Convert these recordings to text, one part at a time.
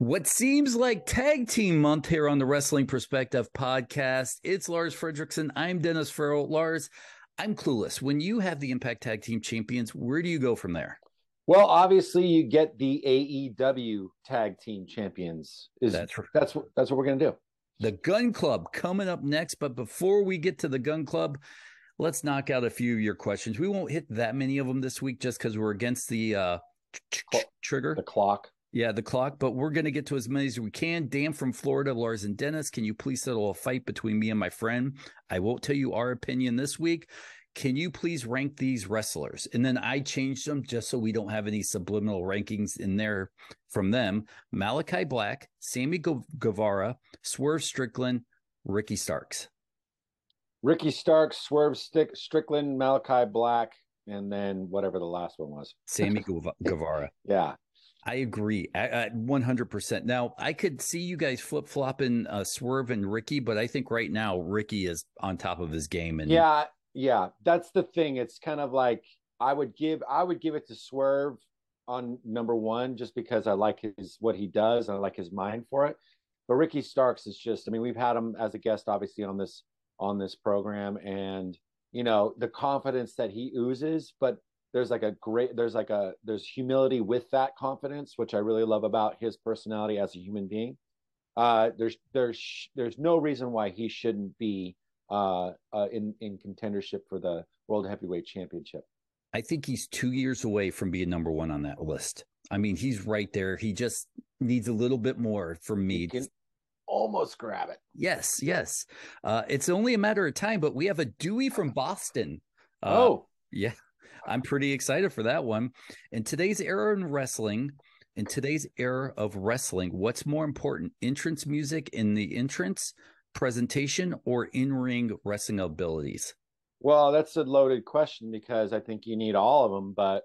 What seems like tag team month here on the Wrestling Perspective podcast. It's Lars Frederiksen. I'm Dennis Farrell. Lars, I'm clueless. When you have the Impact Tag Team Champions, where do you go from there? Well, obviously, you get the AEW Tag Team Champions. Is That's right. that's what that's what we're gonna do. The Gunn Club coming up next. But before we get to the Gunn Club, let's knock out a few of your questions. We won't hit that many of them this week just because we're against the uh, trigger. The clock. Yeah, the clock, but we're going to get to as many as we can. Dan from Florida, Lars and Dennis, can you please settle a fight between me and my friend? I won't tell you our opinion this week. Can you please rank these wrestlers? And then I changed them just so we don't have any subliminal rankings in there from them. Malachi Black, Sammy Guevara, Swerve Strickland, Ricky Starks. Ricky Starks, Swerve Stick, Strickland, Malachi Black, and then whatever the last one was. Sammy Guevara. Yeah. I agree one hundred percent. Now I could see you guys flip flopping uh, Swerve and Ricky, but I think right now Ricky is on top of his game. And Yeah, yeah. That's the thing. It's kind of like I would give I would give it to Swerve on number one just because I like his what he does and I like his mind for it. But Ricky Starks is just I mean, we've had him as a guest obviously on this on this program and you know, the confidence that he oozes, but there's like a great there's like a there's humility with that confidence which i really love about his personality as a human being uh there's there's there's no reason why he shouldn't be uh, uh in in contendership for the world heavyweight championship I think he's two years away from being number one on that list. I mean, he's right there. He just needs a little bit more from me. can almost grab it Yes, yes. Uh, it's only a matter of time, but we have a Dewey from Boston. Uh, oh Yeah, I'm pretty excited for that one. In today's era in wrestling, in today's era of wrestling, what's more important, entrance music in the entrance, presentation, or in ring wrestling abilities? well that's a loaded question because i think you need all of them but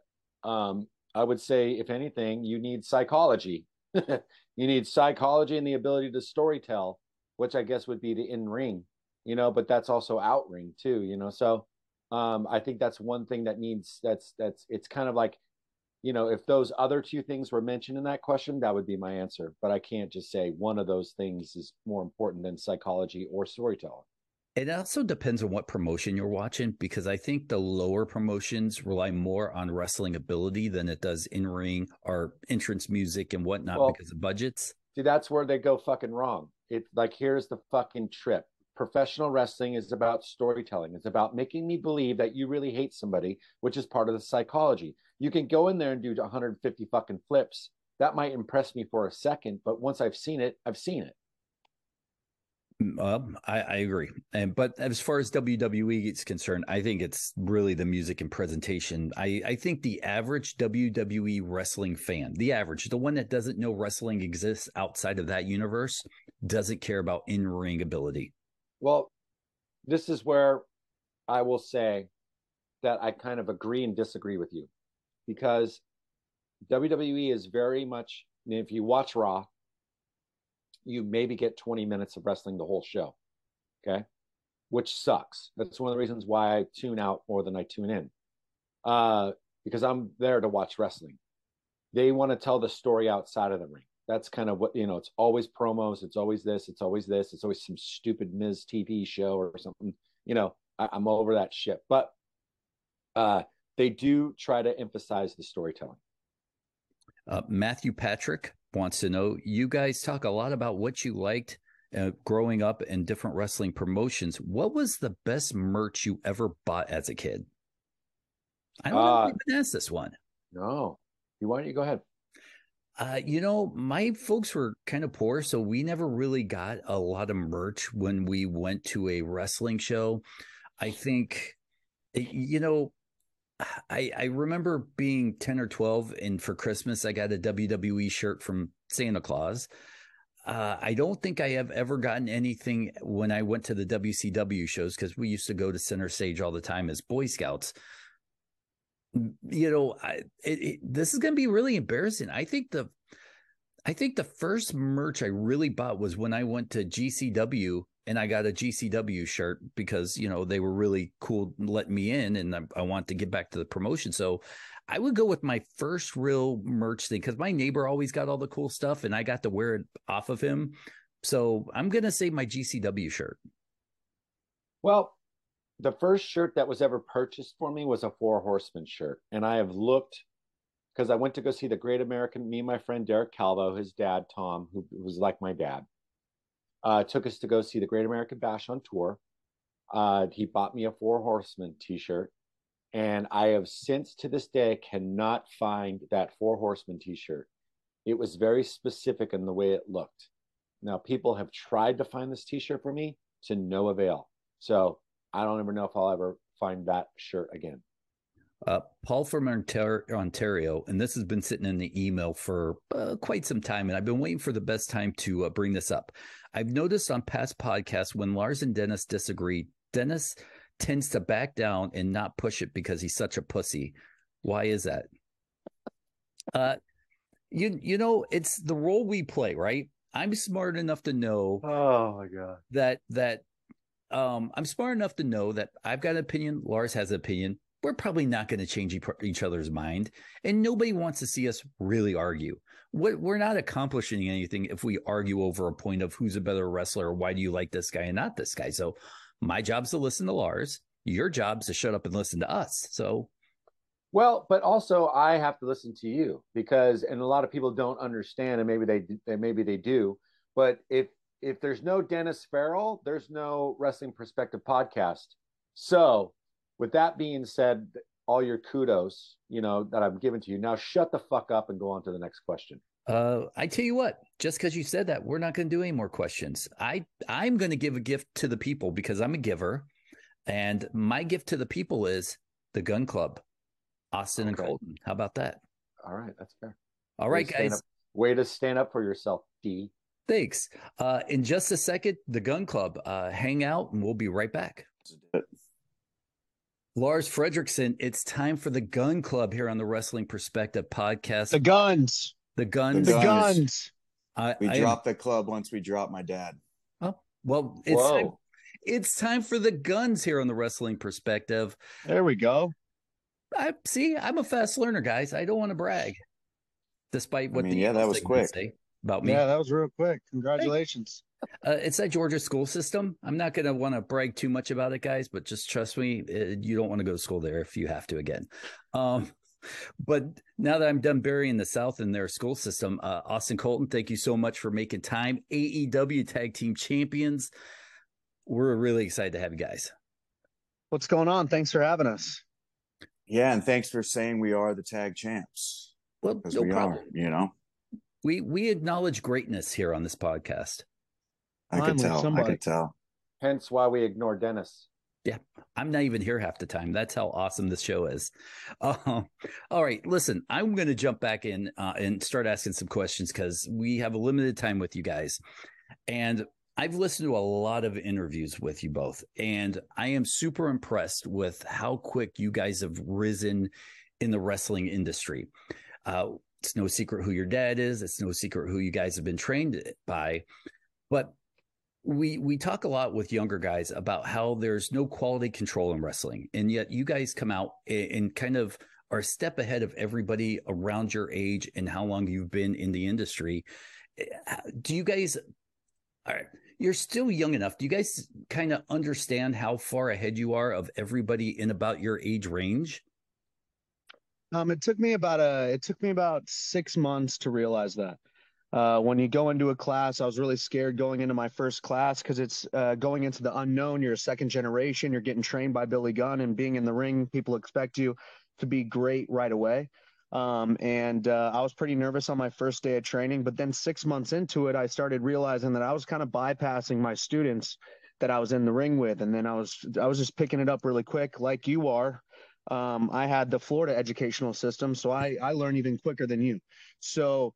um i would say if anything you need psychology you need psychology and the ability to storytell which i guess would be the in ring you know but that's also out ring too you know so um i think that's one thing that needs that's that's it's kind of like you know if those other two things were mentioned in that question that would be my answer but i can't just say one of those things is more important than psychology or storytelling It also depends on what promotion you're watching because I think the lower promotions rely more on wrestling ability than it does in ring or entrance music and whatnot Well- because of budgets. See, that's where they go fucking wrong. It's like here's the fucking trip. Professional wrestling is about storytelling. It's about making me believe that you really hate somebody, which is part of the psychology. You can go in there and do 150 fucking flips. That might impress me for a second, but once I've seen it, I've seen it. Um, I, I agree. And but as far as WWE is concerned, I think it's really the music and presentation. I, I think the average WWE wrestling fan, the average, the one that doesn't know wrestling exists outside of that universe, doesn't care about in ring ability. Well, this is where I will say that I kind of agree and disagree with you because WWE is very much. If you watch Raw, you maybe get 20 minutes of wrestling the whole show. Okay, which sucks. That's one of the reasons why I tune out more than I tune in, uh, because I'm there to watch wrestling. They want to tell the story outside of the ring. That's kind of what you know. It's always promos. It's always this. It's always this. It's always some stupid Miz TV show or something. You know, I, I'm over that shit. But uh, they do try to emphasize the storytelling. Uh, Matthew Patrick wants to know you guys talk a lot about what you liked uh, growing up in different wrestling promotions. What was the best merch you ever bought as a kid? I don't uh, know if you asked this one. No. You why don't you go ahead? Uh, you know, my folks were kind of poor, so we never really got a lot of merch when we went to a wrestling show. I think, you know, I I remember being ten or twelve, and for Christmas I got a WWE shirt from Santa Claus. Uh, I don't think I have ever gotten anything when I went to the WCW shows because we used to go to center stage all the time as Boy Scouts you know, I, it, it, this is going to be really embarrassing. I think the, I think the first merch I really bought was when I went to GCW and I got a GCW shirt because you know they were really cool letting me in, and I, I want to get back to the promotion. So I would go with my first real merch thing because my neighbor always got all the cool stuff, and I got to wear it off of him. So I'm gonna say my GCW shirt. Well, the first shirt that was ever purchased for me was a Four Horsemen shirt, and I have looked because I went to go see the Great American. Me and my friend Derek Calvo, his dad Tom, who was like my dad, uh, took us to go see the Great American Bash on tour. Uh, he bought me a Four Horsemen T-shirt, and I have since to this day cannot find that Four Horsemen T-shirt. It was very specific in the way it looked. Now people have tried to find this T-shirt for me to no avail. So I don't ever know if I'll ever find that shirt again. Uh, Paul from Ontario, and this has been sitting in the email for uh, quite some time, and I've been waiting for the best time to uh, bring this up. I've noticed on past podcasts when Lars and Dennis disagree, Dennis tends to back down and not push it because he's such a pussy. Why is that? Uh, you you know, it's the role we play, right? I'm smart enough to know. Oh my god. That that um, I'm smart enough to know that I've got an opinion. Lars has an opinion. We're probably not going to change each other's mind, and nobody wants to see us really argue. We're not accomplishing anything if we argue over a point of who's a better wrestler. Or why do you like this guy and not this guy? So, my job's to listen to Lars. Your job's to shut up and listen to us. So, well, but also I have to listen to you because, and a lot of people don't understand, and maybe they, maybe they do. But if if there's no Dennis Farrell, there's no Wrestling Perspective podcast. So, with that being said, all your kudos, you know, that I'm giving to you. Now, shut the fuck up and go on to the next question. Uh, I tell you what, just because you said that, we're not going to do any more questions. I I'm going to give a gift to the people because I'm a giver, and my gift to the people is the Gunn Club, Austin okay. and Colten. How about that? All right, that's fair. All right, guys. Up, way to stand up for yourself, D. Thanks. Uh, in just a second, the Gunn Club. Uh, hang out, and we'll be right back. Lars Frederiksen, it's time for the Gunn Club here on the Wrestling Perspective podcast. The Gunns. The Gunns. The Gunns. I, we I dropped am... the club once we dropped my dad. Oh, well, it's time, it's time for the Gunns here on the Wrestling Perspective. There we go. I see. I'm a fast learner, guys. I don't want to brag, despite what I mean, the yeah, that was quick. Say about me. Yeah, that was real quick. Congratulations. Uh, it's that Georgia school system. I'm not going to want to brag too much about it, guys, but just trust me, it, you don't want to go to school there if you have to again. Um, but now that I'm done burying the South in their school system, uh, Austin Colten, thank you so much for making time. AEW Tag Team Champions. We're really excited to have you guys. What's going on? Thanks for having us. Yeah, and thanks for saying we are the tag champs. Well, no we problem. Are, you know, we we acknowledge greatness here on this podcast. I could tell. I could tell. Hence why we ignore Dennis. Yeah, I'm not even here half the time. That's how awesome this show is. Uh, all right, listen, I'm going to jump back in uh, and start asking some questions because we have a limited time with you guys. And I've listened to a lot of interviews with you both, and I am super impressed with how quick you guys have risen in the wrestling industry. Uh, it's no secret who your dad is. It's no secret who you guys have been trained by. But we we talk a lot with younger guys about how there's no quality control in wrestling, and yet you guys come out and kind of are a step ahead of everybody around your age and how long you've been in the industry. Do you guys? All right, you're still young enough. Do you guys kind of understand how far ahead you are of everybody in about your age range? Um, it took me about a it took me about six months to realize that. Uh, when you go into a class, I was really scared going into my first class because it's uh, going into the unknown. You're a second generation. You're getting trained by Billy Gunn, and being in the ring, people expect you to be great right away. Um, and uh, I was pretty nervous on my first day of training. But then six months into it, I started realizing that I was kind of bypassing my students that I was in the ring with, and then I was I was just picking it up really quick, like you are. Um, I had the Florida educational system, so I I learn even quicker than you. So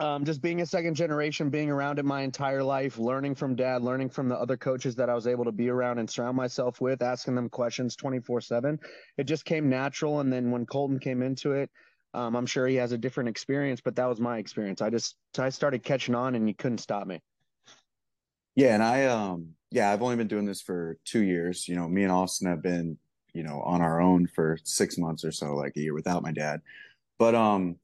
um, just being a second generation, being around it my entire life, learning from dad, learning from the other coaches that I was able to be around and surround myself with, asking them questions 24 7. It just came natural. And then when Colten came into it, um, I'm sure he has a different experience, but that was my experience. I just, I started catching on and you couldn't stop me. Yeah. And I, um, yeah, I've only been doing this for two years. You know, me and Austin have been, you know, on our own for six months or so, like a year without my dad. But, um,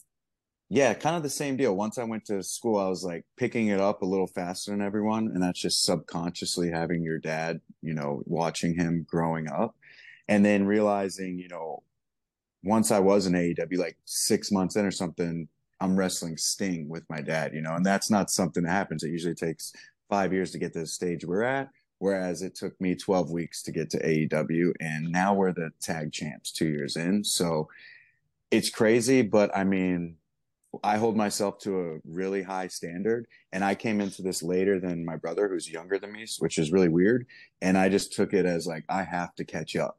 yeah, kind of the same deal. Once I went to school, I was like picking it up a little faster than everyone. And that's just subconsciously having your dad, you know, watching him growing up. And then realizing, you know, once I was in AEW, like six months in or something, I'm wrestling Sting with my dad, you know, and that's not something that happens. It usually takes five years to get to the stage we're at. Whereas it took me 12 weeks to get to AEW. And now we're the tag champs two years in. So it's crazy. But I mean, I hold myself to a really high standard. And I came into this later than my brother, who's younger than me, which is really weird. And I just took it as like, I have to catch up.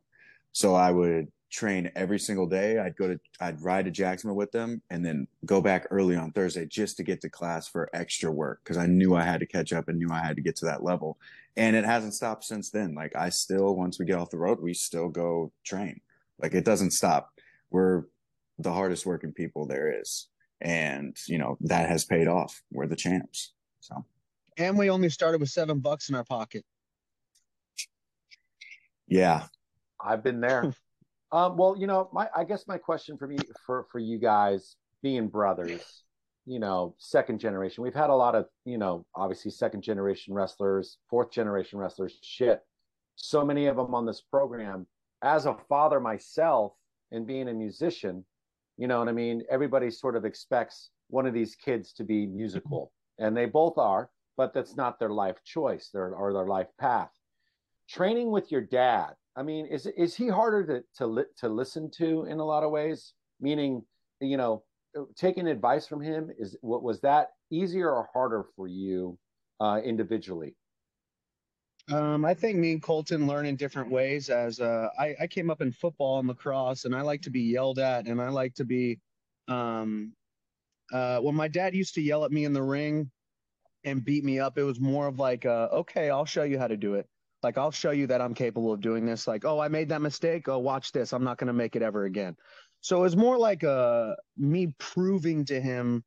So I would train every single day. I'd go to, I'd ride to Jacksonville with them and then go back early on Thursday just to get to class for extra work because I knew I had to catch up and knew I had to get to that level. And it hasn't stopped since then. Like I still, once we get off the road, we still go train. Like it doesn't stop. We're the hardest working people there is and you know that has paid off. We're the champs. So, and we only started with seven bucks in our pocket. Yeah, I've been there. um, well, you know, my I guess my question for me for for you guys being brothers, you know, second generation. We've had a lot of you know, obviously second generation wrestlers, fourth generation wrestlers. Shit, so many of them on this program. As a father myself, and being a musician, you know what I mean? Everybody sort of expects one of these kids to be musical, and they both are, but that's not their life choice their, or their life path. Training with your dad, I mean, is is he harder to to li- to listen to in a lot of ways? Meaning, you know, taking advice from him is what was that easier or harder for you uh, individually? Um, I think me and Colten learn in different ways. As uh, I, I came up in football and lacrosse, and I like to be yelled at, and I like to be. Um, uh, when my dad used to yell at me in the ring and beat me up, it was more of like, uh, "Okay, I'll show you how to do it. Like, I'll show you that I'm capable of doing this. Like, oh, I made that mistake. Oh, watch this. I'm not going to make it ever again." So it was more like uh, me proving to him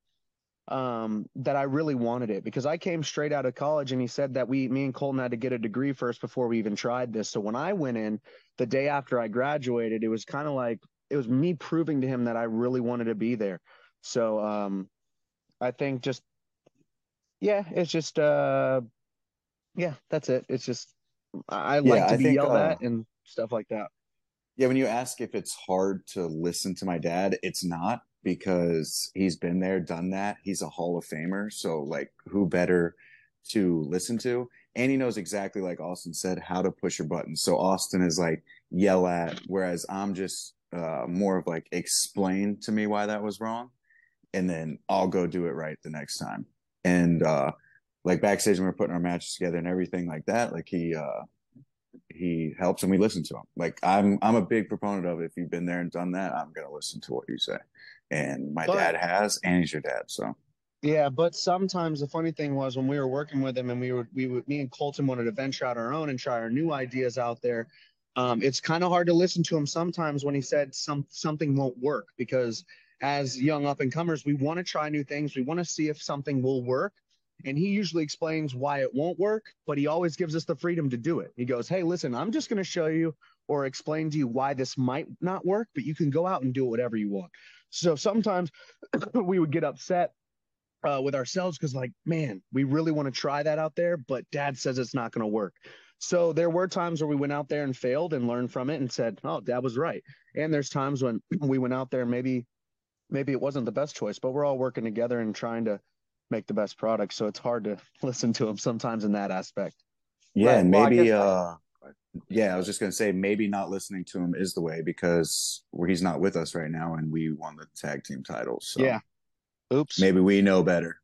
um, that I really wanted it because I came straight out of college and he said that we, me and Colten had to get a degree first before we even tried this. So when I went in the day after I graduated, it was kind of like, it was me proving to him that I really wanted to be there. So, um, I think just, yeah, it's just, uh, yeah, that's it. It's just, I, I yeah, like to I be think, yelled uh, at and stuff like that. Yeah. When you ask if it's hard to listen to my dad, it's not because he's been there, done that. He's a Hall of Famer. So, like, who better to listen to? And he knows exactly, like Austin said, how to push your buttons. So, Austin is like, yell at, whereas I'm just uh, more of like, explain to me why that was wrong. And then I'll go do it right the next time. And, uh, like backstage when we're putting our matches together and everything like that, like he, uh, he helps and we listen to him. Like I'm, I'm a big proponent of if you've been there and done that, I'm going to listen to what you say and my but, dad has, and he's your dad. So yeah, but sometimes the funny thing was when we were working with him, and we were we would me and Colten wanted to venture out our own and try our new ideas out there. Um, it's kind of hard to listen to him sometimes when he said some something won't work because as young up and comers, we want to try new things. We want to see if something will work. And he usually explains why it won't work, but he always gives us the freedom to do it. He goes, Hey, listen, I'm just going to show you or explain to you why this might not work, but you can go out and do whatever you want. So sometimes we would get upset uh, with ourselves because, like, man, we really want to try that out there, but dad says it's not going to work. So there were times where we went out there and failed and learned from it and said, "Oh, dad was right." And there's times when we went out there maybe maybe it wasn't the best choice, but we're all working together and trying to make the best product. So it's hard to listen to him sometimes in that aspect. Yeah, Right. and Well, maybe guess- uh yeah, I was just gonna say maybe not listening to him is the way because where he's not with us right now and we won the tag team titles. So Yeah. Oops. maybe we know better.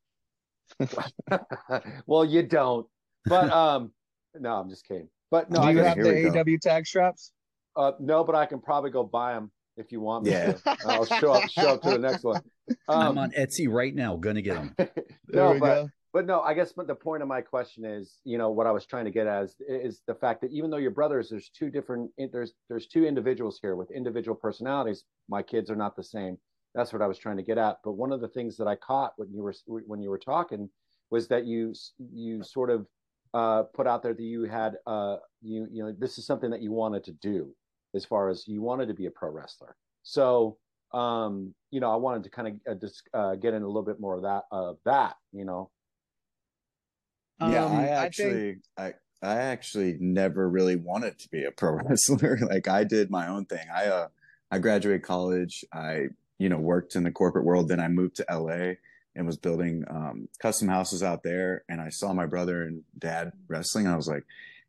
well, you don't. But um, no, I'm just kidding. But no, Do you guess, have the we go. AEW tag straps? uh, no, but I can probably go buy them if you want me Yeah. to. I'll show up, show up to the next one. I'm Um, on Etsy right now. Gonna get them. There no, we but go. but no, I guess. But the point of my question is, you know, what I was trying to get at is, is the fact that even though you're brothers, there's two different, there's there's two individuals here with individual personalities. My kids are not the same. That's what I was trying to get at. But one of the things that I caught when you were when you were talking was that you you sort of uh, put out there that you had uh, you you know this is something that you wanted to do as far as you wanted to be a pro wrestler. So um, you know, I wanted to kind of uh, just uh, get in a little bit more of that of that. You know, Yeah, Um, I think- actually I I actually never really wanted to be a pro wrestler. like I did my own thing. I uh I graduated college. I you know worked in the corporate world. Then I moved to LA and was building um, custom houses out there. And I saw my brother and dad wrestling. And I was like,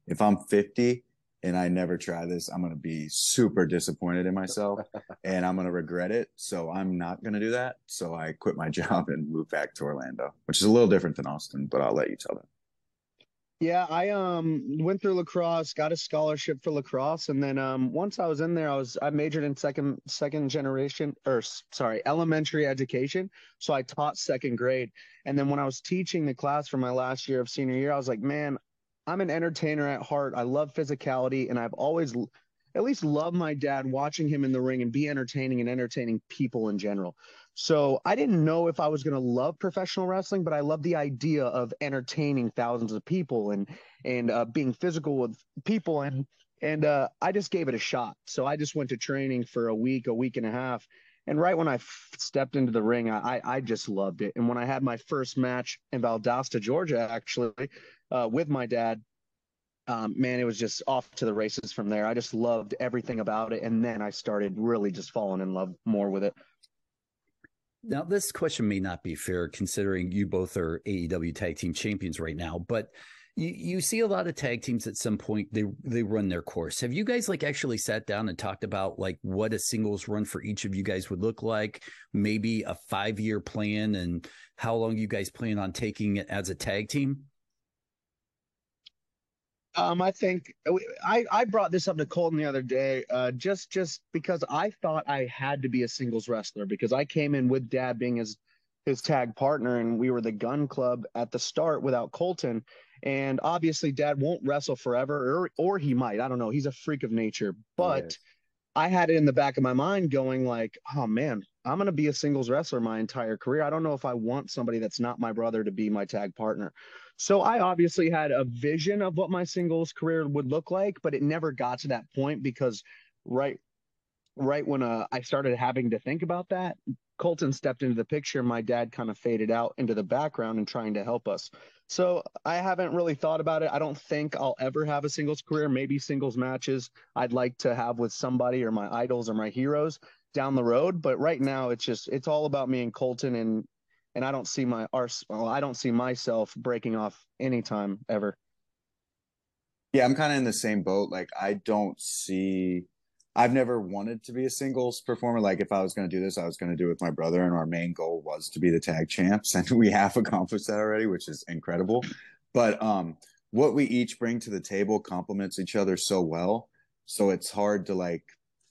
if I'm 50 and I never try this, I'm gonna be super disappointed in myself and I'm gonna regret it. So I'm not gonna do that. So I quit my job and moved back to Orlando, which is a little different than Austin, but I'll let you tell them. Yeah, I um went through lacrosse, got a scholarship for lacrosse, and then um once I was in there, I was I majored in second second generation or sorry, elementary education. So I taught second grade. And then when I was teaching the class for my last year of senior year, I was like, man, I'm an entertainer at heart. I love physicality, and I've always at least loved my dad watching him in the ring and be entertaining and entertaining people in general. So I didn't know if I was going to love professional wrestling, but I love the idea of entertaining thousands of people and and uh, being physical with people and and uh, I just gave it a shot. So I just went to training for a week, a week and a half, and right when I f- stepped into the ring, I I just loved it. And when I had my first match in Valdosta, Georgia, actually, uh, with my dad. Um, man, it was just off to the races from there. I just loved everything about it, and then I started really just falling in love more with it. Now, this question may not be fair considering you both are AEW tag team champions right now, but you, you see a lot of tag teams at some point they they run their course. Have you guys like actually sat down and talked about like what a singles run for each of you guys would look like? Maybe a five year plan and how long you guys plan on taking it as a tag team? Um, I think I, I brought this up to Colten the other day, uh, just just because I thought I had to be a singles wrestler because I came in with Dad being his his tag partner, and we were the Gunn Club at the start without Colten. And obviously, Dad won't wrestle forever, or or he might. I don't know. He's a freak of nature, but Yes. I had it in the back of my mind, going like, "Oh man, I'm gonna be a singles wrestler my entire career. I don't know if I want somebody that's not my brother to be my tag partner." So I obviously had a vision of what my singles career would look like, but it never got to that point because right right when uh, I started having to think about that, Colten stepped into the picture. My dad kind of faded out into the background and trying to help us. So I haven't really thought about it. I don't think I'll ever have a singles career, maybe singles matches I'd like to have with somebody or my idols or my heroes down the road. But right now it's just it's all about me and Colton and and I don't see my ars well, I don't see myself breaking off anytime ever. Yeah, I'm kind of in the same boat. Like, I don't see, I've never wanted to be a singles performer. Like, if I was going to do this, I was going to do it with my brother, and our main goal was to be the tag champs. And we have accomplished that already, which is incredible. But um, what we each bring to the table complements each other so well. So it's hard to like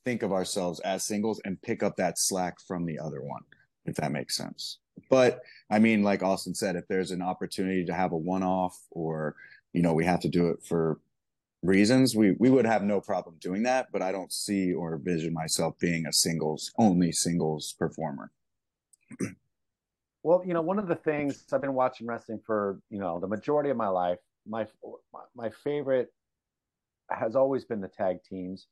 think of ourselves as singles and pick up that slack from the other one, if that makes sense. But I mean, like Austin said, if there's an opportunity to have a one off or, you know, we have to do it for reasons, we, we would have no problem doing that. But I don't see or envision myself being a singles, only singles performer. Well, you know, one of the things I've been watching wrestling for, you know, the majority of my life, my my favorite has always been the tag teams.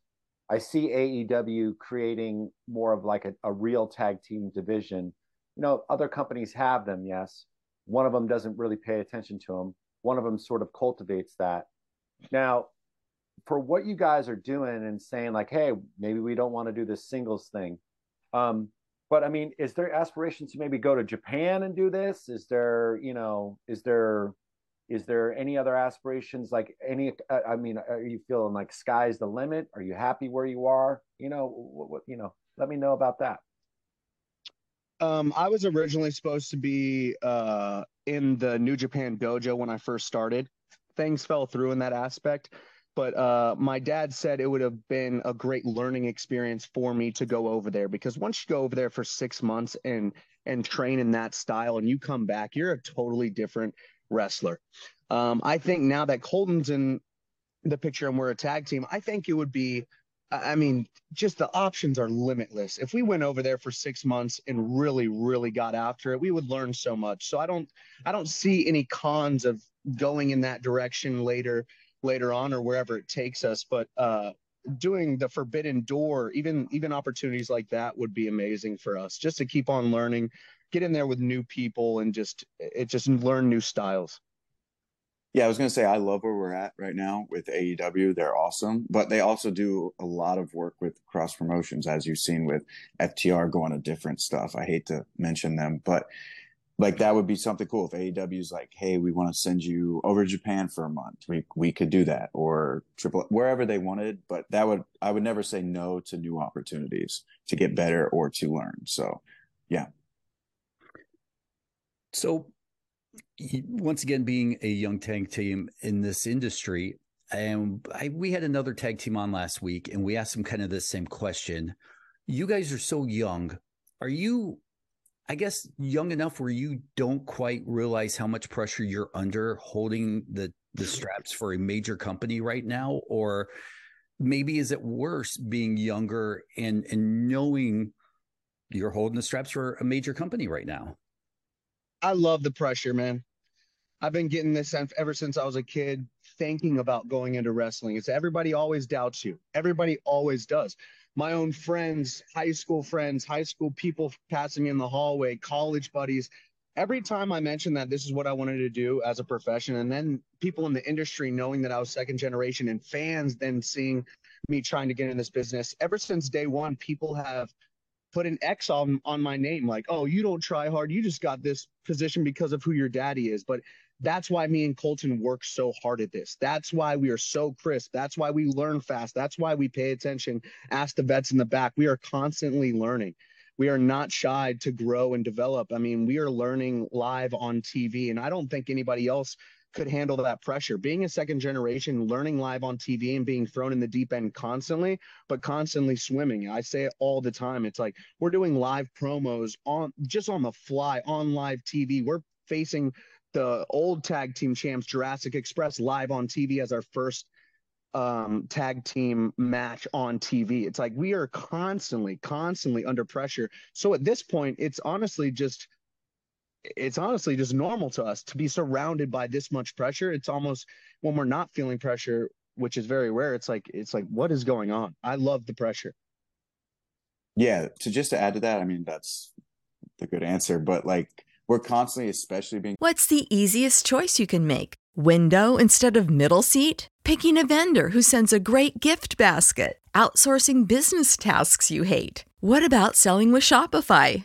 I see AEW creating more of like a, a real tag team division. You know, other companies have them, yes. One of them doesn't really pay attention to them. One of them sort of cultivates that. Now, for what you guys are doing and saying like, hey, maybe we don't want to do this singles thing. Um, but I mean, is there aspirations to maybe go to Japan and do this? Is there, you know, is there, is there any other aspirations? Like any, uh, I mean, are you feeling like sky's the limit? Are you happy where you are? You know, what, what you know, let me know about that. Um, I was originally supposed to be uh, in the New Japan dojo when I first started. Things fell through in that aspect but uh, my dad said it would have been a great learning experience for me to go over there because once you go over there for six months and and train in that style and you come back you're a totally different wrestler. Um, i think now that Colten's in the picture and we're a tag team i think it would be i mean just the options are limitless. If we went over there for six months and really really got after it we would learn so much. So i don't i don't see any cons of going in that direction later later on or wherever it takes us. But uh, doing the forbidden door, even even opportunities like that would be amazing for us, just to keep on learning, get in there with new people, and just it just learn new styles. Yeah, I was going to say I love where we're at right now with AEW. They're awesome, but they also do a lot of work with cross promotions, as you've seen with FTR going to different stuff. I hate to mention them, but like that would be something cool if AEW is like, hey, we want to send you over to Japan for a month. We we could do that or triple wherever they wanted, but that would I would never say no to new opportunities to get better or to learn. So, yeah. So, once again, being a young tag team in this industry, and I, we had another tag team on last week, and we asked them kind of the same question. You guys are so young. Are you I guess young enough where you don't quite realize how much pressure you're under holding the the straps for a major company right now? Or maybe is it worse being younger and and knowing you're holding the straps for a major company right now? I love the pressure man. I've been getting this ever since I was a kid thinking about going into wrestling. It's everybody always doubts you. Everybody always does my own friends, high school friends, high school people passing me in the hallway, college buddies. Every time I mentioned that this is what I wanted to do as a profession, and then people in the industry knowing that I was second generation and fans then seeing me trying to get in this business, ever since day one, people have put an X on on my name, like, oh, you don't try hard, you just got this position because of who your daddy is. But that's why me and Colten work so hard at this. That's why we are so crisp. That's why we learn fast. That's why we pay attention. Ask the vets in the back. We are constantly learning. We are not shy to grow and develop. I mean, we are learning live on TV, and I don't think anybody else could handle that pressure. Being a second generation, learning live on TV and being thrown in the deep end constantly, but constantly swimming. I say it all the time. It's like we're doing live promos on just on the fly on live TV. We're facing the old tag team champs Jurassic Express live on TV as our first um, tag team match on TV. It's like we are constantly, constantly under pressure. So at this point, it's honestly just it's honestly just normal to us to be surrounded by this much pressure. It's almost when we're not feeling pressure, which is very rare, it's like it's like what is going on? I love the pressure. Yeah, to just to add to that, I mean that's the good answer, but like we're constantly, especially being. What's the easiest choice you can make? Window instead of middle seat? Picking a vendor who sends a great gift basket? Outsourcing business tasks you hate? What about selling with Shopify?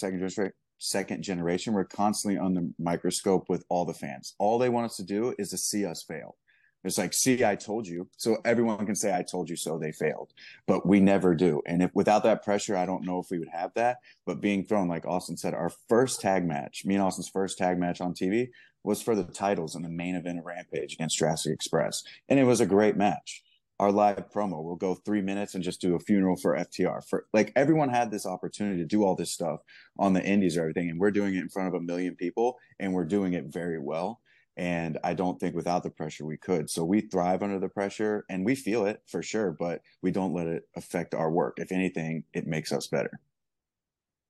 Second generation second generation. We're constantly on the microscope with all the fans. All they want us to do is to see us fail. It's like see i told you. So everyone can say i told you so they failed. But we never do. And if without that pressure i don't know if we would have that. But being thrown like austin said our first tag match me and austin's first tag match on tv was for the titles in the main event of rampage against jurassic express. And it was a great match our live promo. We'll go three minutes and just do a funeral for FTR. For like everyone had this opportunity to do all this stuff on the indies or everything, and we're doing it in front of a million people, and we're doing it very well. And I don't think without the pressure we could. So we thrive under the pressure, and we feel it for sure, but we don't let it affect our work. If anything, it makes us better.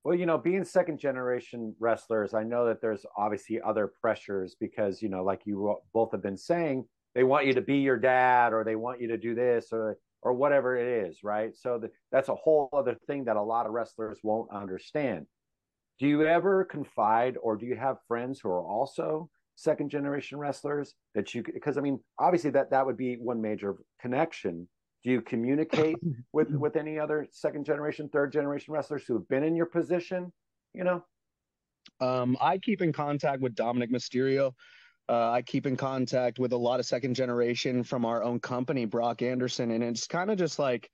Well, you know, being second generation wrestlers, I know that there's obviously other pressures because, you know, like you both have been saying, they want you to be your dad or they want you to do this or or whatever it is right? So the, that's a whole other thing that a lot of wrestlers won't understand. Do you ever confide or do you have friends who are also second generation wrestlers that you because i mean obviously that that would be one major connection. Do you communicate with with any other second generation third generation wrestlers who have been in your position you know? Um, i keep in contact with Dominik Mysterio uh, I keep in contact with a lot of second generation from our own company, Brock Anderson, and it's kind of just like,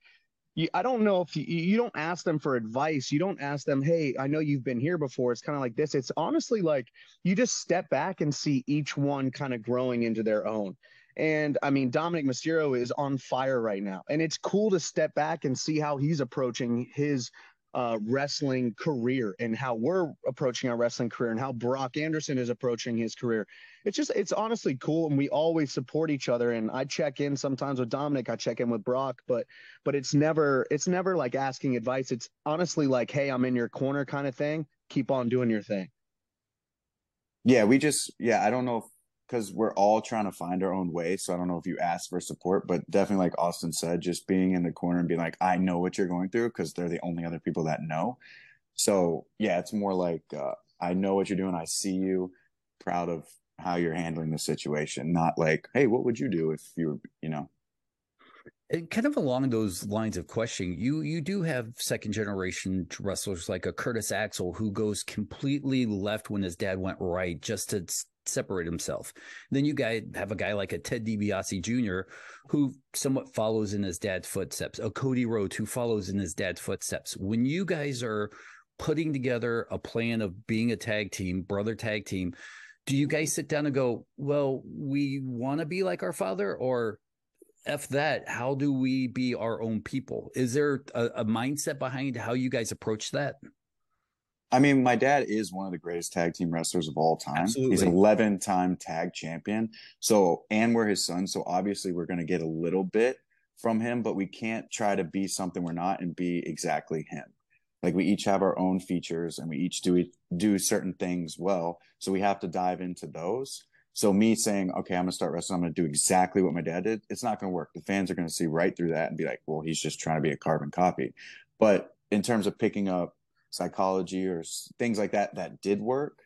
you, I don't know if you, you don't ask them for advice. You don't ask them, hey, I know you've been here before. It's kind of like this. It's honestly like you just step back and see each one kind of growing into their own. And I mean, Dominik Mysterio is on fire right now. And it's cool to step back and see how he's approaching his uh, wrestling career and how we're approaching our wrestling career and how Brock Anderson is approaching his career. It's just, it's honestly cool. And we always support each other. And I check in sometimes with Dominik, I check in with Brock, but, but it's never, it's never like asking advice. It's honestly like, Hey, I'm in your corner kind of thing. Keep on doing your thing. Yeah. We just, yeah, I don't know if because we're all trying to find our own way. So I don't know if you ask for support, but definitely, like Austin said, just being in the corner and being like, I know what you're going through because they're the only other people that know. So yeah, it's more like, uh, I know what you're doing. I see you proud of how you're handling the situation, not like, hey, what would you do if you were, you know, and kind of along those lines of questioning, you you do have second generation wrestlers like a Curtis Axel who goes completely left when his dad went right just to separate himself. Then you guys have a guy like a Ted DiBiase Jr. who somewhat follows in his dad's footsteps, a Cody Rhodes who follows in his dad's footsteps. When you guys are putting together a plan of being a tag team, brother tag team, do you guys sit down and go, well, we want to be like our father or F that, how do we be our own people? Is there a, a mindset behind how you guys approach that? I mean, my dad is one of the greatest tag team wrestlers of all time. Absolutely. He's an 11 time tag champion. So, and we're his son. So, obviously, we're going to get a little bit from him, but we can't try to be something we're not and be exactly him. Like, we each have our own features and we each do, do certain things well. So, we have to dive into those. So me saying, okay, I'm gonna start wrestling, I'm gonna do exactly what my dad did, it's not gonna work. The fans are gonna see right through that and be like, well, he's just trying to be a carbon copy. But in terms of picking up psychology or things like that that did work,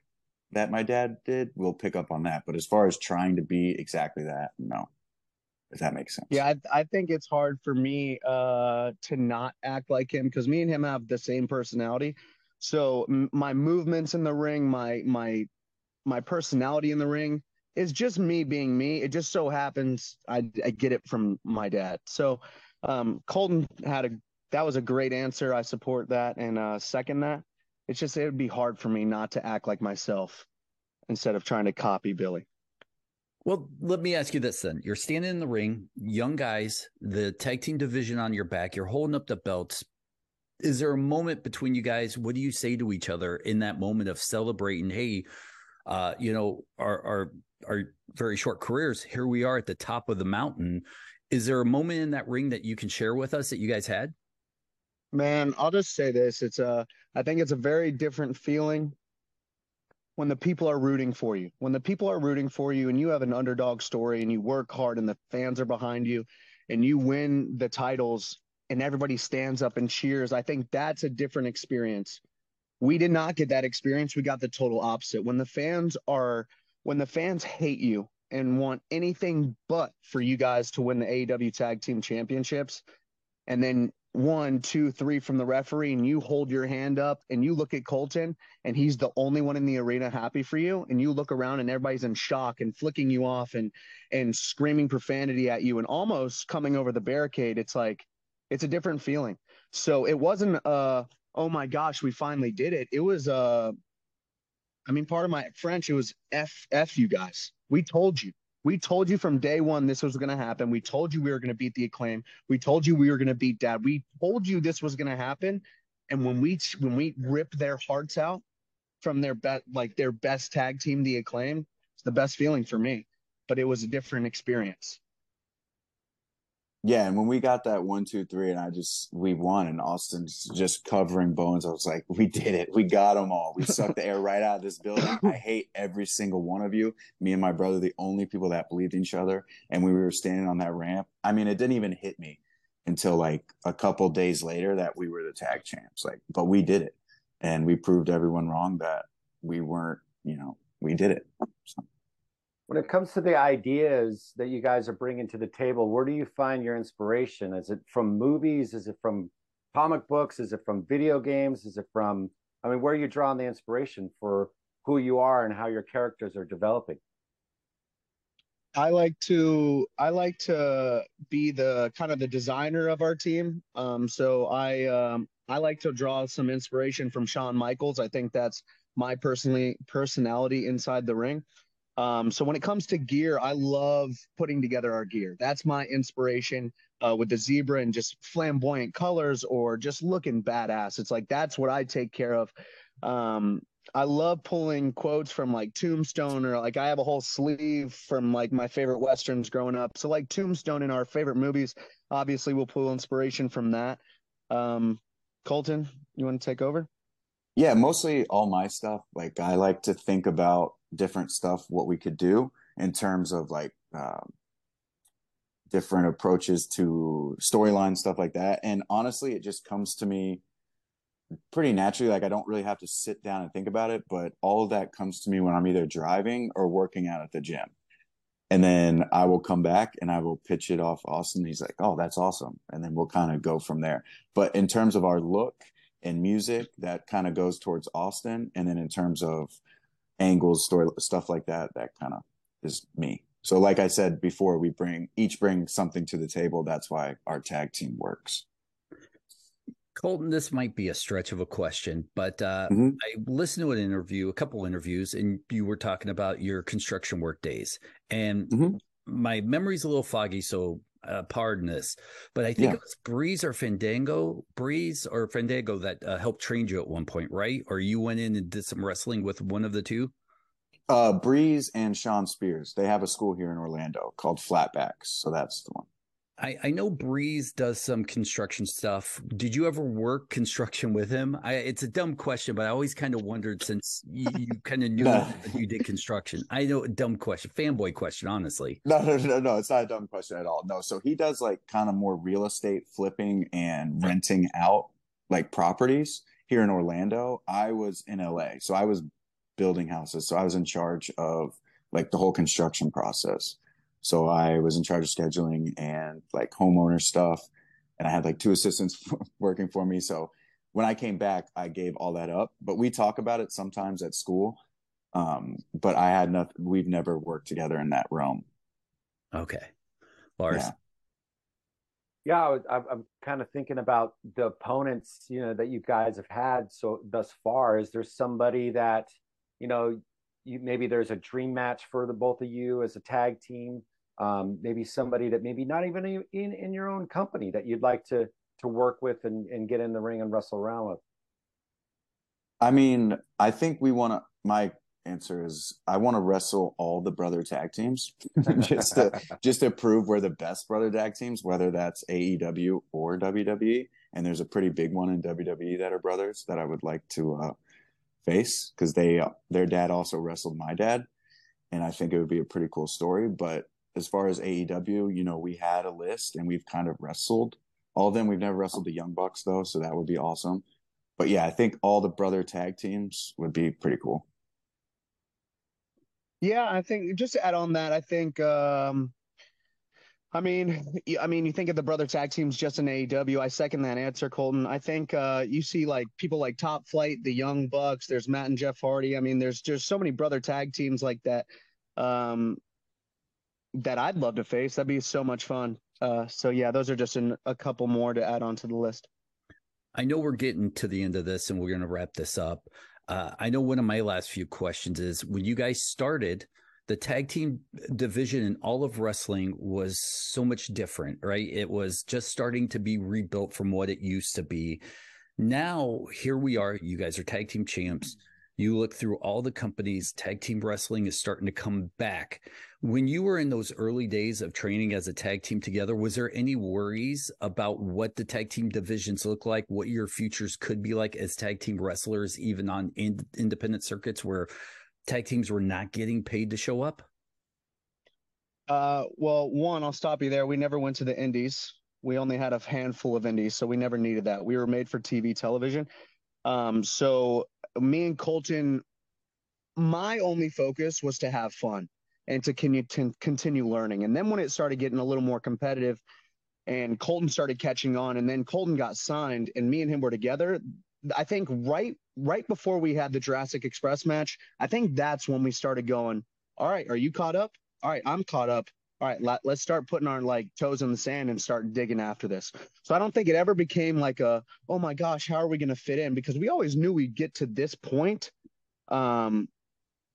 that my dad did, we'll pick up on that. But as far as trying to be exactly that, no. If that makes sense. Yeah, I, I think it's hard for me uh, to not act like him because me and him have the same personality. So m- my movements in the ring, my my my personality in the ring is just me being me. It just so happens I, I get it from my dad. So um, Colten had a that was a great answer. I support that and uh, second that. It's just it would be hard for me not to act like myself instead of trying to copy Billy. Well, let me ask you this then. You're standing in the ring, young guys, the tag team division on your back, you're holding up the belts. Is there a moment between you guys? What do you say to each other in that moment of celebrating? Hey, uh, you know, our our our very short careers, here we are at the top of the mountain. Is there a moment in that ring that you can share with us that you guys had? Man, I'll just say this. It's a I think it's a very different feeling when the people are rooting for you. When the people are rooting for you and you have an underdog story and you work hard and the fans are behind you and you win the titles and everybody stands up and cheers, I think that's a different experience. We did not get that experience. We got the total opposite. When the fans are when the fans hate you and want anything but for you guys to win the AEW tag team championships and then one, two, three from the referee, and you hold your hand up and you look at Colten, and he's the only one in the arena happy for you, and you look around and everybody's in shock and flicking you off and and screaming profanity at you and almost coming over the barricade. It's like it's a different feeling. So it wasn't uh oh my gosh, we finally did it. It was uh I mean part of my French, it was F F you guys. We told you. We told you from day one this was going to happen. We told you we were going to beat the acclaim. We told you we were going to beat dad. We told you this was going to happen. And when we when we rip their hearts out from their bet like their best tag team, the acclaim, it's the best feeling for me. But it was a different experience. Yeah, and when we got that one, two, three, and I just we won, and Austin's just covering Bowens. I was like, we did it, we got them all. We sucked the air right out of this building. I hate every single one of you. Me and my brother, the only people that believed in each other, and we were standing on that ramp. I mean, it didn't even hit me until like a couple days later that we were the tag champs. Like, but we did it, and we proved everyone wrong that we weren't. You know, we did it. So when it comes to the ideas that you guys are bringing to the table where do you find your inspiration? Is it from movies? Is it from comic books? Is it from video games? Is it from i mean where are you drawing the inspiration for who you are and how your characters are developing? I like to i like to be the kind of the designer of our team. Um, so i um, i like to draw some inspiration from Shawn Michaels. I think that's my personally personality inside the ring um, so when it comes to gear, I love putting together our gear. That's my inspiration uh, with the zebra and just flamboyant colors or just looking badass. It's like that's what I take care of. Um, I love pulling quotes from like Tombstone or like I have a whole sleeve from like my favorite westerns growing up. So like Tombstone in our favorite movies, obviously we'll pull inspiration from that. Um, Colten, you want to take over? Yeah, mostly all my stuff. Like I like to think about different stuff, what we could do in terms of like um, different approaches to storyline stuff like that. And honestly, it just comes to me pretty naturally. Like I don't really have to sit down and think about it, but all of that comes to me when I'm either driving or working out at the gym. And then I will come back and I will pitch it off Austin. He's like, "Oh, that's awesome," and then we'll kind of go from there. But in terms of our look and music, that kind of goes towards Austin. And then in terms of angles, story stuff like that. That kind of is me. So, like I said before, we bring each bring something to the table. That's why our tag team works. Colten, this might be a stretch of a question, but uh, mm-hmm. I listened to an interview, a couple interviews, and you were talking about your construction work days, and mm-hmm. my memory's a little foggy, so uh, pardon this, but I think yeah. it was Breeze or Fandango, Breeze or Fandango that uh, helped train you at one point, right? Or you went in and did some wrestling with one of the two. Uh, Breeze and Shawn Spears. They have a school here in Orlando called Flatbacks, so that's the one. I, I know Breeze does some construction stuff. Did you ever work construction with him? I, it's a dumb question, but I always kind of wondered since you, you kind of knew no. you did construction. I know a dumb question, fanboy question, honestly. No, no, no, no. It's not a dumb question at all. No. So he does like kind of more real estate flipping and renting out like properties here in Orlando. I was in LA, so I was building houses. So I was in charge of like the whole construction process. So I was in charge of scheduling and like homeowner stuff. And I had like two assistants working for me. So when I came back, I gave all that up. But we talk about it sometimes at school. Um, but I had nothing. We've never worked together in that realm. Okay, Lars. Yeah. Yeah, I was, I'm, I'm kind of thinking about the opponents, you know, that you guys have had so thus far. Is there somebody that, you know, you maybe there's a dream match for the both of you as a tag team? Um, maybe somebody that maybe not even in in your own company that you'd like to to work with and, and get in the ring and wrestle around with. I mean, I think we want to. My answer is I want to wrestle all the brother tag teams just to just to prove we're the best brother tag teams, whether that's AEW or WWE. And there's a pretty big one in WWE that are brothers that I would like to uh, face because they uh, their dad also wrestled my dad, and I think it would be a pretty cool story. But as far as AEW, you know, we had a list and we've kind of wrestled all of them. We've never wrestled the Young Bucks though, so that would be awesome. But yeah, I think all the brother tag teams would be pretty cool. Yeah, I think just to add on that, I think um I mean, I mean, you think of the brother tag teams just in AEW. I second that answer, Colten. I think uh, you see like people like Top Flight, the Young Bucks. There's Matt and Jeff Hardy. I mean, there's just so many brother tag teams like that um, that I'd love to face. That'd be so much fun. Uh, so yeah, those are just a couple more to add on to the list. I know we're getting to the end of this, and we're going to wrap this up. Uh, I know one of my last few questions is when you guys started, the tag team division in all of wrestling was so much different, right? It was just starting to be rebuilt from what it used to be. Now, here we are. You guys are tag team champs. You look through all the companies, tag team wrestling is starting to come back. When you were in those early days of training as a tag team together, was there any worries about what the tag team divisions look like, what your futures could be like as tag team wrestlers, even on in- independent circuits where tag teams were not getting paid to show up? Uh, well, one, I'll stop you there. We never went to the indies. We only had a handful of indies, so we never needed that. We were made for TV television. Um, so me and Colten, my only focus was to have fun and to continue to continue learning. And then when it started getting a little more competitive and Colten started catching on and then Colten got signed and me and him were together, I think right right before we had the Jurassic Express match, I think that's when we started going, all right, are you caught up? All right, I'm caught up. All right, let, let's start putting our like toes in the sand and start digging after this. So I don't think it ever became like a, oh my gosh, how are we going to fit in? Because we always knew we'd get to this point. Um,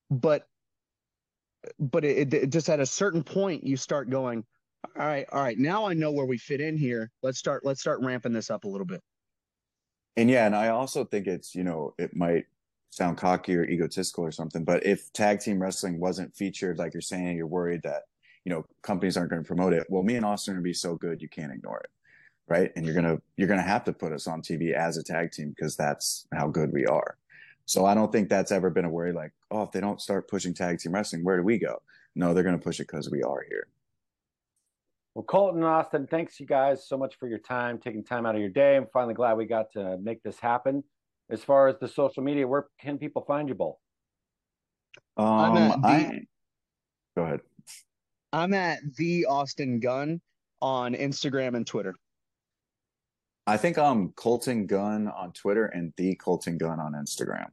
but but it, it just at a certain point you start going all right all right now i know where we fit in here. Let's start let's start ramping this up a little bit. And yeah and i also think it's you know it might sound cocky or egotistical or something but if tag team wrestling wasn't featured like you're saying you're worried that you know companies aren't going to promote it well me and austin are going to be so good you can't ignore it right? And you're going to you're going to have to put us on tv as a tag team because that's how good we are so I don't think that's ever been a worry like, oh, if they don't start pushing tag team wrestling, where do we go? No, they're going to push it because we are here. Well, Colten Austin, thanks you guys so much for your time, taking time out of your day. I'm finally glad we got to make this happen. As far as the social media, where can people find you both? Um, the, I, go ahead. I'm at the Austin Gunn on Instagram and Twitter. I think I'm Colten Gunn on Twitter and the Colten Gunn on Instagram.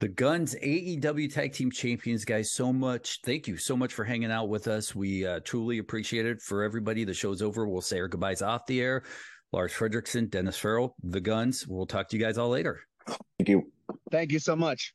The Gunns AEW Tag Team Champions, guys, so much. Thank you so much for hanging out with us. We uh, truly appreciate it. For everybody, the show's over. We'll say our goodbyes off the air. Lars Frederiksen, Dennis Farrell, The Gunns. We'll talk to you guys all later. Thank you. Thank you so much.